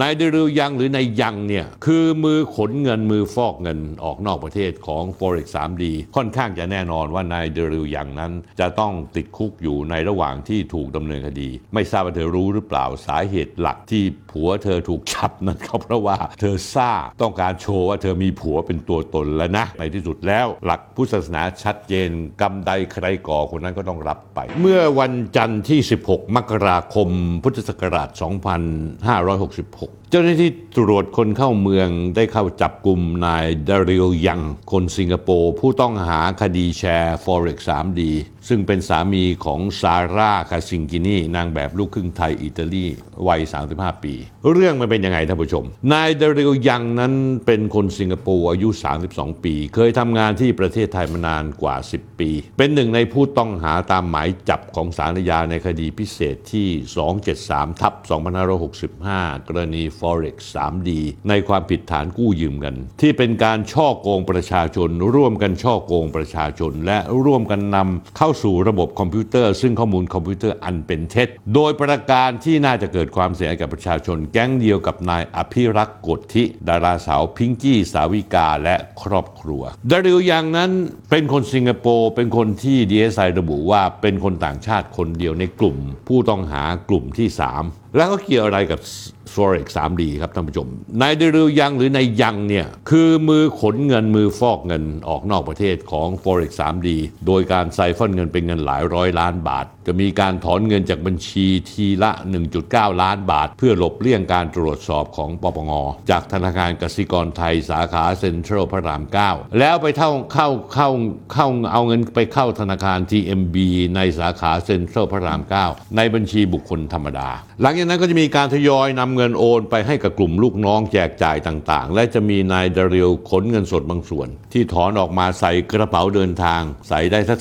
นายเดริวยังหรือนายยังเนี่ยคือมือขนเงินมือฟอกเงินออกนอกประเทศของ Forex 3D ค่อนข้างจะแน่นอนว่านายเดริวยังนั้น จะต้องติดคุกอยู่ในระหว่างที่ถูกดำเนินคดี ไม่ทราบว่าเธอรู้หรือเปล่าสาเหตุหลักที่ผัวเธอถูกจับนั้นก็เพราะว่าเธอซ่าต้องการโชว์ว่าเธอมีผัวเป็นตัวตนแล้วนะในที่สุดแล้ว หลักพุทธศาสนาชัดเจนกรรมใดใครก่อคนนั้นก็ต้องรับไป เมื่อวันจันทร์ที่ 16 มกราคม พุทธศักราช 2566เจ้าหน้าที่ตรวจคนเข้าเมืองได้เข้าจับกลุ่มนายดาริลยังคนสิงคโปร์ผู้ต้องหาคดีแชร์ Forex 3D ซึ่งเป็นสามีของซาร่าคาซิงกินีนางแบบลูกครึ่งไทยอิตาลีวัย 35 ปี เรื่องมันเป็นยังไงท่านผู้ชม นายดาริลยังนั้นเป็นคนสิงคโปร์อายุ 32 ปี เคยทำงานที่ประเทศไทยมานานกว่า 10 ปี เป็นหนึ่งในผู้ต้องหาตามหมายจับของศาลอาญาในคดีพิเศษที่ 273ทับ2565 กรณี Forex 3D ในความผิดฐานกู้ยืมเงินที่เป็นการช่อโกงประชาชน ร่วมกันช่อโกงประชาชน และร่วมกันนำเข้าสู่ระบบคอมพิวเตอร์ ซึ่งข้อมูลคอมพิวเตอร์อันเป็นเท็จ โดยประการที่น่าจะเกิดความเสียหายกับประชาชน แก๊งเดียวกับนายอภิรักษ์ โกฎธิดาราสาวพิงกี้สาวิกาและครอบครัวดาริลยังนั้นเป็นคนสิงคโปร์เป็นคนที่ DSI ระบุว่าเป็นคนต่างชาติคนเดียวในกลุ่ม ผู้ต้องหากลุ่มที่ 3 แล้วก็เกี่ยวอะไรกับ Forex 3D ครับท่านผู้ชม นายเดริวยังหรือนายยังเนี่ยคือมือขนเงินมือฟอกเงินออกนอกประเทศของ Forex 3D โดยการไซฟอนเงินเป็นเงินหลายร้อยล้านบาท จะมีการถอนเงินจากบัญชีทีละ 1.9 ล้านบาท เพื่อหลบเลี่ยงการตรวจสอบของปปงจากธนาคารกสิกรไทยสาขาเซ็นทรัลพระราม 9 แล้วไปเข้าเข้าเข้าเข้าเอาเงินไปเข้าธนาคาร TMB ในสาขาเซ็นทรัลพระราม 9 ในบัญชีบุคคลธรรมดา หลังจากนั้นก็จะมีการทยอยนำเงินโอนไปให้กับกลุ่มลูกน้องแจกจ่ายต่างๆ และจะมีนายดาริลขนเงินสดบางส่วน ที่ถอนออกมาใส่กระเป๋าเดินทาง ใส่ได้สัก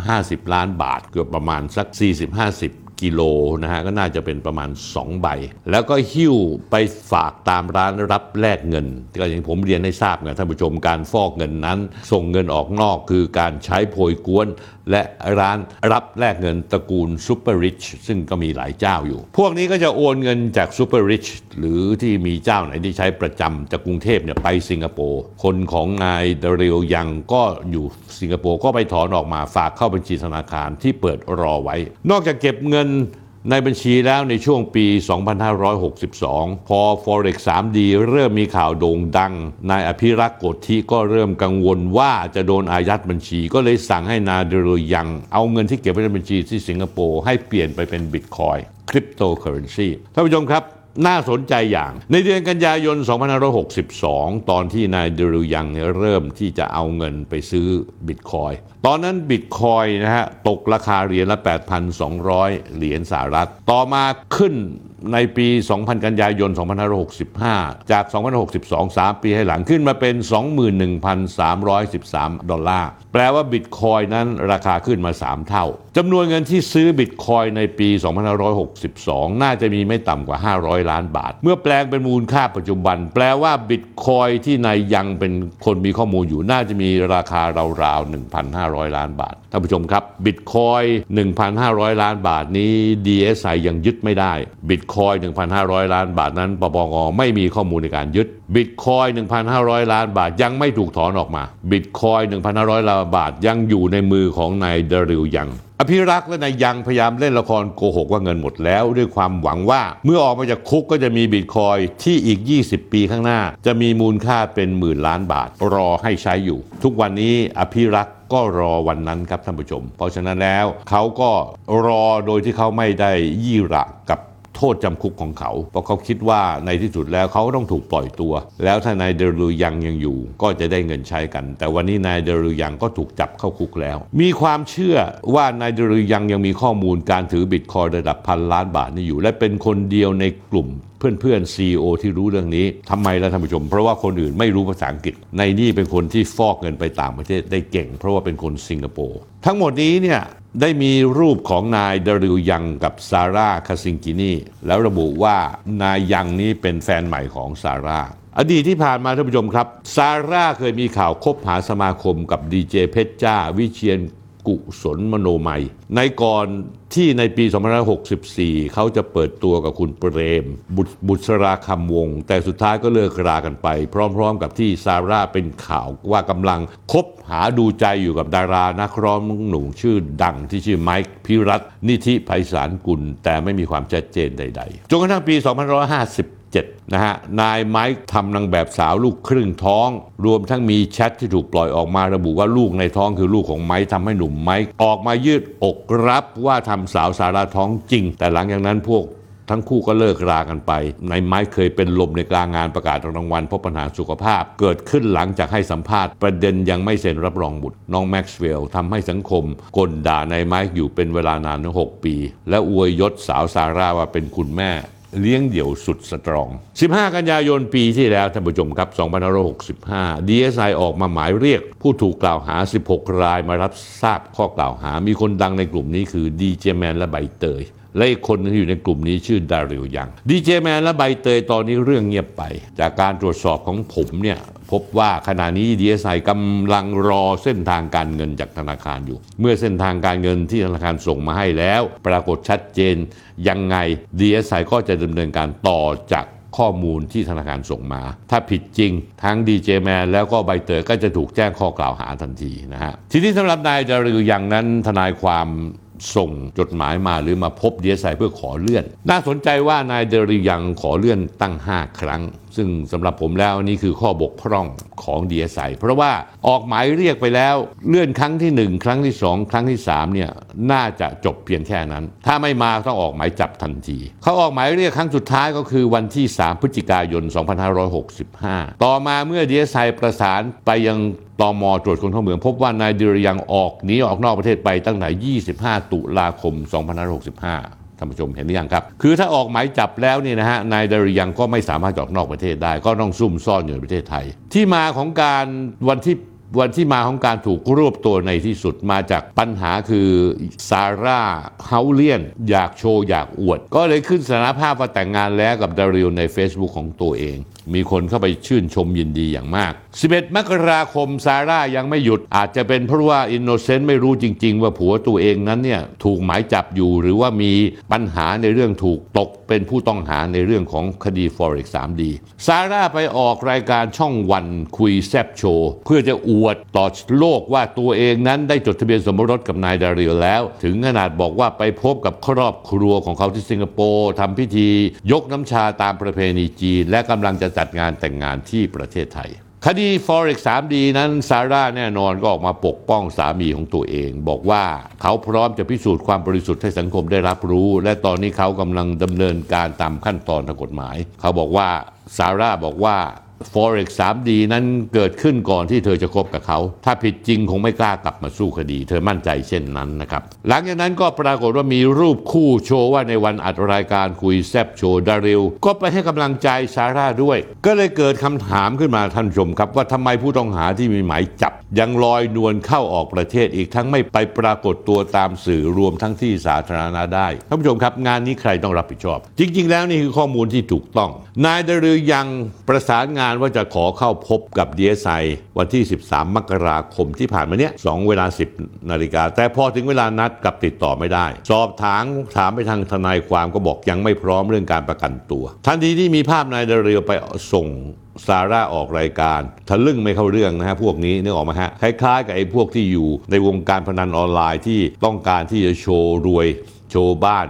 40-50 ล้านบาทเกือบประมาณสัก40-50 กิโลนะฮะก็น่าจะเป็นประมาณ 2 ใบ แล้วก็หิ้วไปฝากตามร้านรับแลกเงินก็อย่างผมเรียนให้ทราบนะท่านผู้ชมการฟอกเงินนั้น ส่งเงินออกนอกคือการใช้โพยกวน และร้านรับแลกเงินตระกูลซูเปอร์ริชซึ่งก็มีหลายเจ้าอยู่ พวกนี้ก็จะโอนเงินจากซูเปอร์ริชหรือที่มีเจ้าไหนที่ใช้ประจำจากกรุงเทพเนี่ยไปสิงคโปร์คนของนายเดริลยังก็อยู่สิงคโปร์ก็ไปถอนออกมาฝากเข้าบัญชีธนาคารที่เปิดรอไว้ นอกจากเก็บเงินในบัญชีแล้วในช่วงปี 2562 พอ Forex 3D เริ่มมีข่าวโด่งดัง นายอภิรักษ์โกธิก็เริ่มกังวลว่าจะโดนอายัดบัญชี ก็เลยสั่งให้นาเดรยัง เอาเงินที่เก็บไว้ในบัญชีที่สิงคโปร์ให้เปลี่ยนไปเป็นบิตคอยคริปโตเคอเรนซีท่านผู้ชมครับ น่าสนใจอย่าง ในเดือนกันยายน 2562 ตอนที่นายเดริวยังเนี่ยเริ่มที่จะเอาเงินไปซื้อบิตคอย ตอนนั้นบิตคอยนะฮะตกราคาเหรียญละ 8,200 เหรียญสหรัฐ ต่อมาขึ้นในปี 2000 กันยายน 2565 จาก 2062 3 ปีให้หลังขึ้นมาเป็น 21,313 ดอลลาร์ แปลว่าบิตคอยนั้นราคาขึ้นมา 3 เท่า จำนวนเงินที่ซื้อบิตคอยในปี 2562 น่าจะมีไม่ต่ำกว่า 500ล้านบาท เมื่อแปลงเป็นมูลค่าปัจจุบัน แปลว่าบิตคอยที่นายยังเป็นคนมีข้อมูลอยู่น่าจะมีราคาราวๆ 1,500 ล้านบาทท่านผู้ชมครับบิตคอย1,500 ล้านบาทนี้ DSI ยังยึดไม่ได้บิตคอย1,500 ล้านบาทนั้นปปงไม่มีข้อมูลในการยึด บิตคอย1,500 ล้านบาทยังไม่ถูกถอนออกมาบิตคอย1,500 ล้านบาทยังอยู่ในมือของนายดริลยัง อภิรักษ์และนายยังพยายามเล่นละครโกหกว่าเงินหมดแล้ว ด้วยความหวังว่าเมื่อออกมาจากคุกก็จะมีบิตคอยที่อีก 20 ปีข้างหน้า จะมีมูลค่าเป็นหมื่นล้านบาท รอให้ใช้อยู่ ทุกวันนี้อภิรักษ์ก็รอวันนั้นครับท่านผู้ชม เพราะฉะนั้นแล้วเขาก็รอโดยที่เขาไม่ได้ยี่ระกับ โทษจำคุกของเขา เพราะเขาคิดว่าในที่สุดแล้วเขาต้องถูกปล่อยตัว แล้วถ้านายเดรุยังยังอยู่ ก็จะได้เงินใช้กัน แต่วันนี้นายเดรุยังก็ถูกจับเข้าคุกแล้ว มีความเชื่อว่านายเดรุยังยังมีข้อมูลการถือบิตคอยระดับพันล้านบาทนี่อยู่ และเป็นคนเดียวในกลุ่ม เพื่อนๆ CEO ที่รู้เรื่องนี้ทำไมล่ะท่านผู้ชม เพราะว่าคนอื่นไม่รู้ภาษาอังกฤษ ในนี่เป็นคนที่ฟอกเงินไปต่างประเทศได้เก่ง เพราะว่าเป็นคนสิงคโปร์ทั้งหมดนี้เนี่ยได้มีรูปของนายเดริลยังกับซาร่าคาซิงกินีแล้วระบุว่านายยังนี้เป็นแฟนใหม่ของซาร่าอดีตที่ผ่านมาท่านผู้ชมครับ ซาร่าเคยมีข่าวคบหาสมาคมกับดีเจเพชรจ้า วิเชียน กุศลมโนมัย ในก่อนที่ในปี 2564 เขาจะเปิดตัวกับคุณเปรม บุตรบุษราคำวง แต่สุดท้ายก็เลิกรากันไป พร้อมๆกับที่ซาร่าเป็นข่าวว่ากำลังคบหาดูใจอยู่กับดารานักร้องหนุ่มชื่อดังที่ชื่อไมค์พิรัตน์นิธิไพศาลกุล แต่ไม่มีความชัดเจนใดๆ จนกระทั่งปี 2550 7 นะฮะ นายไมค์ทำนางแบบสาวลูกครึ่งท้อง รวมทั้งมีแชทที่ถูกปล่อยออกมาระบุว่าลูกในท้องคือลูกของไมค์ทำให้หนุ่มไมค์ออกมายืดอกรับว่าทำสาวสาราท้องจริง แต่หลังจากนั้นพวกทั้งคู่ก็เลิกรากันไป นายไม้เคยเป็นลมในกลางงานประกาศรางวัลเพราะปัญหาสุขภาพ เกิดขึ้นหลังจากให้สัมภาษณ์ประเด็นยังไม่เซ็นรับรองบุตร น้องแม็กซ์เวลล์ทำให้สังคมกลด่านายไม้อยู่เป็นเวลานานถึง6ปี และอวยยศสาวซาร่าว่าเป็นคุณแม่ เลี้ยงเดี่ยวสุดสตรอง 15 กันยายนปีที่แล้วท่านผู้ชมครับ 2565 DSI ออกมาหมายเรียกผู้ถูกกล่าวหา 16 รายมารับทราบข้อกล่าวหา มีคนดังในกลุ่มนี้คือดีเจแมนและใบเตย และอีกคนที่อยู่ในกลุ่มนี้ชื่อดาริวยังดีเจแมนและใบเตยตอนนี้เรื่องเงียบไป จากการตรวจสอบของผมเนี่ย พบว่าขณะนี้ DSI กำลังรอเส้นทางการเงินจากธนาคารอยู่ เมื่อเส้นทางการเงินที่ธนาคารส่งมาให้แล้ว ปรากฏชัดเจนยังไง DSI ก็จะดำเนินการต่อจากข้อมูลที่ธนาคารส่งมา ถ้าผิดจริง ทั้งดีเจแมนแล้วก็ใบเตยก็จะถูกแจ้งข้อกล่าวหาทันทีนะฮะ ทีนี้สำหรับนายดาริลยังนั้นทนายความส่งจดหมายมาหรือมาพบดีเอสไอเพื่อขอเลื่อน น่าสนใจว่านายเดริยังขอเลื่อนตั้ง 5 ครั้ง ซึ่งสำหรับผมแล้วนี่คือข้อบกพร่องของ DSI เพราะว่าออกหมายเรียกไปแล้วเลื่อนครั้งที่ 1 ครั้งที่ 2 ครั้งที่3เนี่ยน่าจะจบเพียงแค่นั้น ถ้าไม่มาต้องออกหมายจับทันที เขาออกหมายเรียกครั้งสุดท้ายก็คือวันที่ 3 พฤศจิกายน 2565 ต่อมาเมื่อ DSI ประสานไปยังตมตรวจคนเข้าเมือง พบว่านายเดริยังออกหนีออกนอกประเทศไปตั้งแต่ 25 ตุลาคม 2565 ท่านผู้ชมเห็นหรือยังครับ คือถ้าออกหมายจับแล้วเนี่ยนะฮะนายดาริยังก็ไม่สามารถออกนอกประเทศได้ ก็ต้องซุ่มซ่อนอยู่ในประเทศไทย ที่มาของการวันที่วันที่มาของการถูกรวบตัวในที่สุดมาจากปัญหาคือซาร่าเฮาเลียน อยากโชว์ อยากอวด ก็เลยขึ้นสารภาพว่าแต่งงานแล้วกับดาริลใน Facebook ของตัวเอง มีคนเข้าไปชื่นชมยินดีอย่างมาก 11 มกราคมซาร่ายังไม่หยุด อาจจะเป็นเพราะว่า innocent ไม่รู้จริง ๆ ว่าผัวตัวเองนั้นเนี่ยถูกหมายจับอยู่ หรือว่ามีปัญหาในเรื่องถูกตกเป็นผู้ต้องหาในเรื่องของคดี Forex 3D ซาร่าไปออกรายการช่องวันคุยแซบโชว์ เพื่อจะอวดต่อโลกว่าตัวเองนั้นได้จดทะเบียนสมรสกับนายดาริลแล้ว ถึงขนาดบอกว่าไปพบกับครอบครัวของเขาที่สิงคโปร์ทำพิธี ยกน้ำชาตามประเพณีจีนและกำลังจะจัดงานแต่งงานที่ประเทศไทย คดี Forex 3D นั้นซาร่าแน่นอนก็ออกมาปกป้องสามีของตัวเอง บอกว่าเขาพร้อมจะพิสูจน์ความบริสุทธิ์ให้สังคมได้รับรู้ และตอนนี้เขากำลังดำเนินการตามขั้นตอนทางกฎหมาย เขาบอกว่าซาร่าบอกว่า Forex 3D นั้นเกิดขึ้นก่อนที่เธอจะคบกับเขา ถ้าผิดจริงคงไม่กล้ากลับมาสู้คดี เธอมั่นใจเช่นนั้นนะครับ หลังจากนั้นก็ปรากฏว่ามีรูปคู่โชว์ว่าในวันอัดรายการคุยแซบโชว์ดาริลก็ไปให้กำลังใจซาร่าด้วย ก็เลยเกิดคำถามขึ้นมาท่านผู้ชมครับ ว่าทำไมผู้ต้องหาที่มีหมายจับ ยังลอยนวลเข้าออกประเทศอีกทั้งไม่ไปปรากฏตัวตามสื่อรวมทั้งที่สาธารณะได้ท่านผู้ชมครับงานนี้ใครต้องรับผิดชอบ จริง ๆ แล้วนี่คือข้อมูลที่ถูกต้อง นายดาริลยังประสานงานว่าจะขอเข้าพบกับ DSI วันที่ 13 มกราคมที่ผ่านมาเนี้ย2เวลา 10 นาฬิกา แต่พอถึงเวลานัดกลับติดต่อไม่ได้ สอบถามถามไปทางทนายความก็บอกยังไม่พร้อมเรื่องการประกันตัว ทันทีที่มีภาพนายเดาริลไปส่งซาร่าออกรายการทะลึ่งไม่เข้าเรื่องนะฮะพวกนี้นึกออกไหมฮะคล้ายๆกับไอ้พวกที่อยู่ในวงการพนันออนไลน์ที่ต้องการที่จะโชว์รวย โชว์บ้าน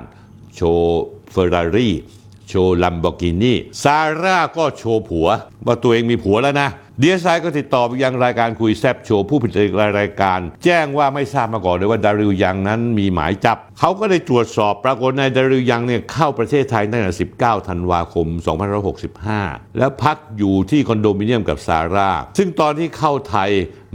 โชว์เฟอร์รารี่ โชว์ลัมโบกินีซาร่าก็โชว์ผัว ว่าตัวเองมีผัวแล้วนะดีเอสไก็ติดต่อไปยังรายการคุยแซบโชว์ผู้ผลิตรายการ แจ้งว่าไม่ทราบมาก่อนเลยว่าดาริลยังนั้นมีหมายจับ เขาก็ได้ตรวจสอบปรากฏนายดาริลยังเนี่ยเข้าประเทศไทยตั้งแต่19 ธันวาคม 2565 แล้วพักอยู่ที่คอนโดมิเนียมกับซาร่า ซึ่งตอนที่เข้าไทย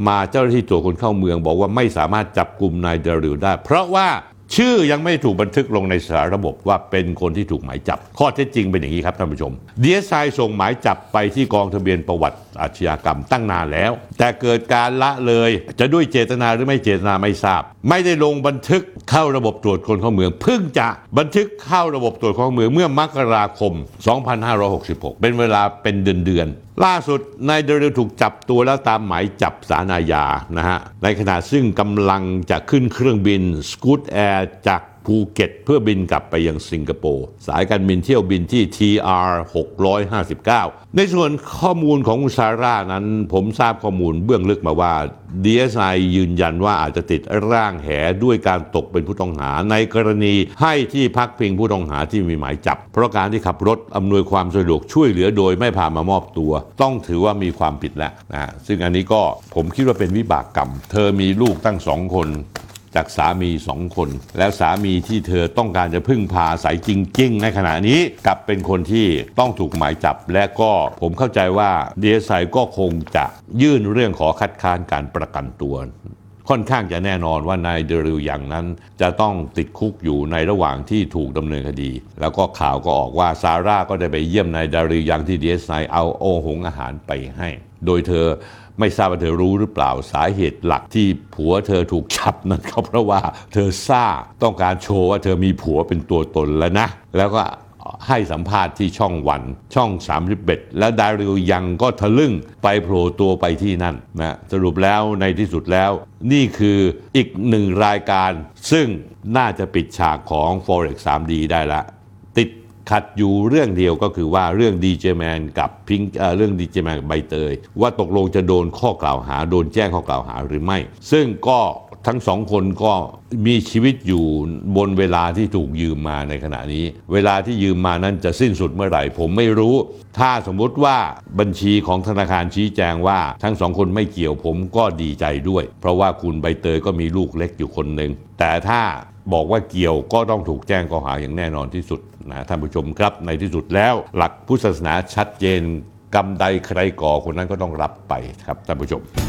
มาเจ้าหน้าที่ตรวจคนเข้าเมืองบอกว่าไม่สามารถจับกลุ่มนายดาริลได้ เพราะว่า ชื่อยังไม่ถูกบันทึกลงในสารระบบว่าเป็นคนที่ถูกหมายจับ ข้อเท็จจริงเป็นอย่างนี้ครับท่านผู้ชมดีเอสไส่งหมายจับไปที่กองทะเบียนประวัติอาชญากรรมตั้งนานแล้ว แต่เกิดการละเลยจะด้วยเจตนาหรือไม่เจตนาไม่ทราบ ไม่ได้ลงบันทึกเข้าระบบตรวจคนเข้าเมือง เพิ่งจะบันทึกเข้าระบบตรวจคนเข้าเมืองเมื่อมกราคม 2566 เป็นเวลาเป็นเดือนๆล่าสุดนายเดริลถูกจับตัวแล้วตามหมายจับสารอาญานะฮะในขณะซึ่งกำลังจะขึ้นเครื่องบินสกูตแอร์จาก ภูเก็ต เพื่อบินกลับไปยังสิงคโปร์สายการบินเที่ยวบินที่ TR 659 ในส่วนข้อมูลของคุณซาร่านั้นผมทราบข้อมูลเบื้องลึกมาว่า DSI ยืนยันว่าอาจจะติดร่างแหด้วยการตกเป็นผู้ต้องหา ในกรณีให้ที่พักพิงผู้ต้องหาที่มีหมายจับ เพราะการที่ขับรถอำนวยความสะดวกช่วยเหลือโดยไม่พามามอบตัว ต้องถือว่ามีความผิดแล้วนะฮะซึ่งอันนี้ก็ผมคิดว่าเป็นวิบากกรรม เธอมีลูกตั้งสองคน จากสามีสองคน แล้วสามีที่เธอต้องการจะพึ่งพาอาศัยจริง ๆ ในขณะนี้กลับเป็นคนที่ต้องถูกหมายจับ และก็ผมเข้าใจว่าเดีเอสไก็คงจะยื่นเรื่องขอคัดค้านการประกันตัว ค่อนข้างจะแน่นอนว่านายดาริลยังนั้น จะต้องติดคุกอยู่ในระหว่างที่ถูกดำเนินคดี แล้วก็ข่าวก็ออกว่าซาร่าก็ได้ไปเยี่ยมนายดาริลยังที่ดีเอสไเอาข้าวเอาอาหารไปให้ โดยเธอไม่ทราบว่าเธอรู้หรือเปล่าสาเหตุหลักที่ผัวเธอถูกจับนั้นก็เพราะว่าเธอซ่าต้องการโชว์ว่าเธอมีผัวเป็นตัวตนแล้วนะ แล้วก็ ให้สัมภาษณ์ที่ช่องวันช่อง31แล้วดาริวยังก็ทะลึ่งไปโผล่ตัวไปที่นั่นนะสรุปแล้วในที่สุดแล้ว นี่คืออีกหนึ่งรายการ ซึ่งน่าจะปิดฉากของ Forex 3D ได้ละ ติดขัดอยู่เรื่องเดียวก็คือว่าเรื่องดีเจแมนกับพิงเรื่องดีเจแมนกับใบเตย ว่าตกลงจะโดนข้อกล่าวหาโดนแจ้งข้อกล่าวหาหรือไม่ ซึ่งก็ ทั้งสองคนก็มีชีวิตอยู่บนเวลาที่ถูกยืมมาในขณะนี้ เวลาที่ยืมมานั้นจะสิ้นสุดเมื่อไหร่ ผมไม่รู้ ถ้าสมมุติว่าบัญชีของธนาคารชี้แจงว่าทั้งสองคนไม่เกี่ยวผมก็ดีใจด้วย เพราะว่าคุณใบเตยก็มีลูกเล็กอยู่คนหนึ่งแต่ถ้าบอกว่าเกี่ยวก็ต้องถูกแจ้งข้อหาอย่างแน่นอนที่สุดนะท่านผู้ชมครับในที่สุดแล้ว หลักพุทธศาสนาชัดเจนกรรมใดใครก่อคนนั้นก็ต้องรับไปครับท่านผู้ชม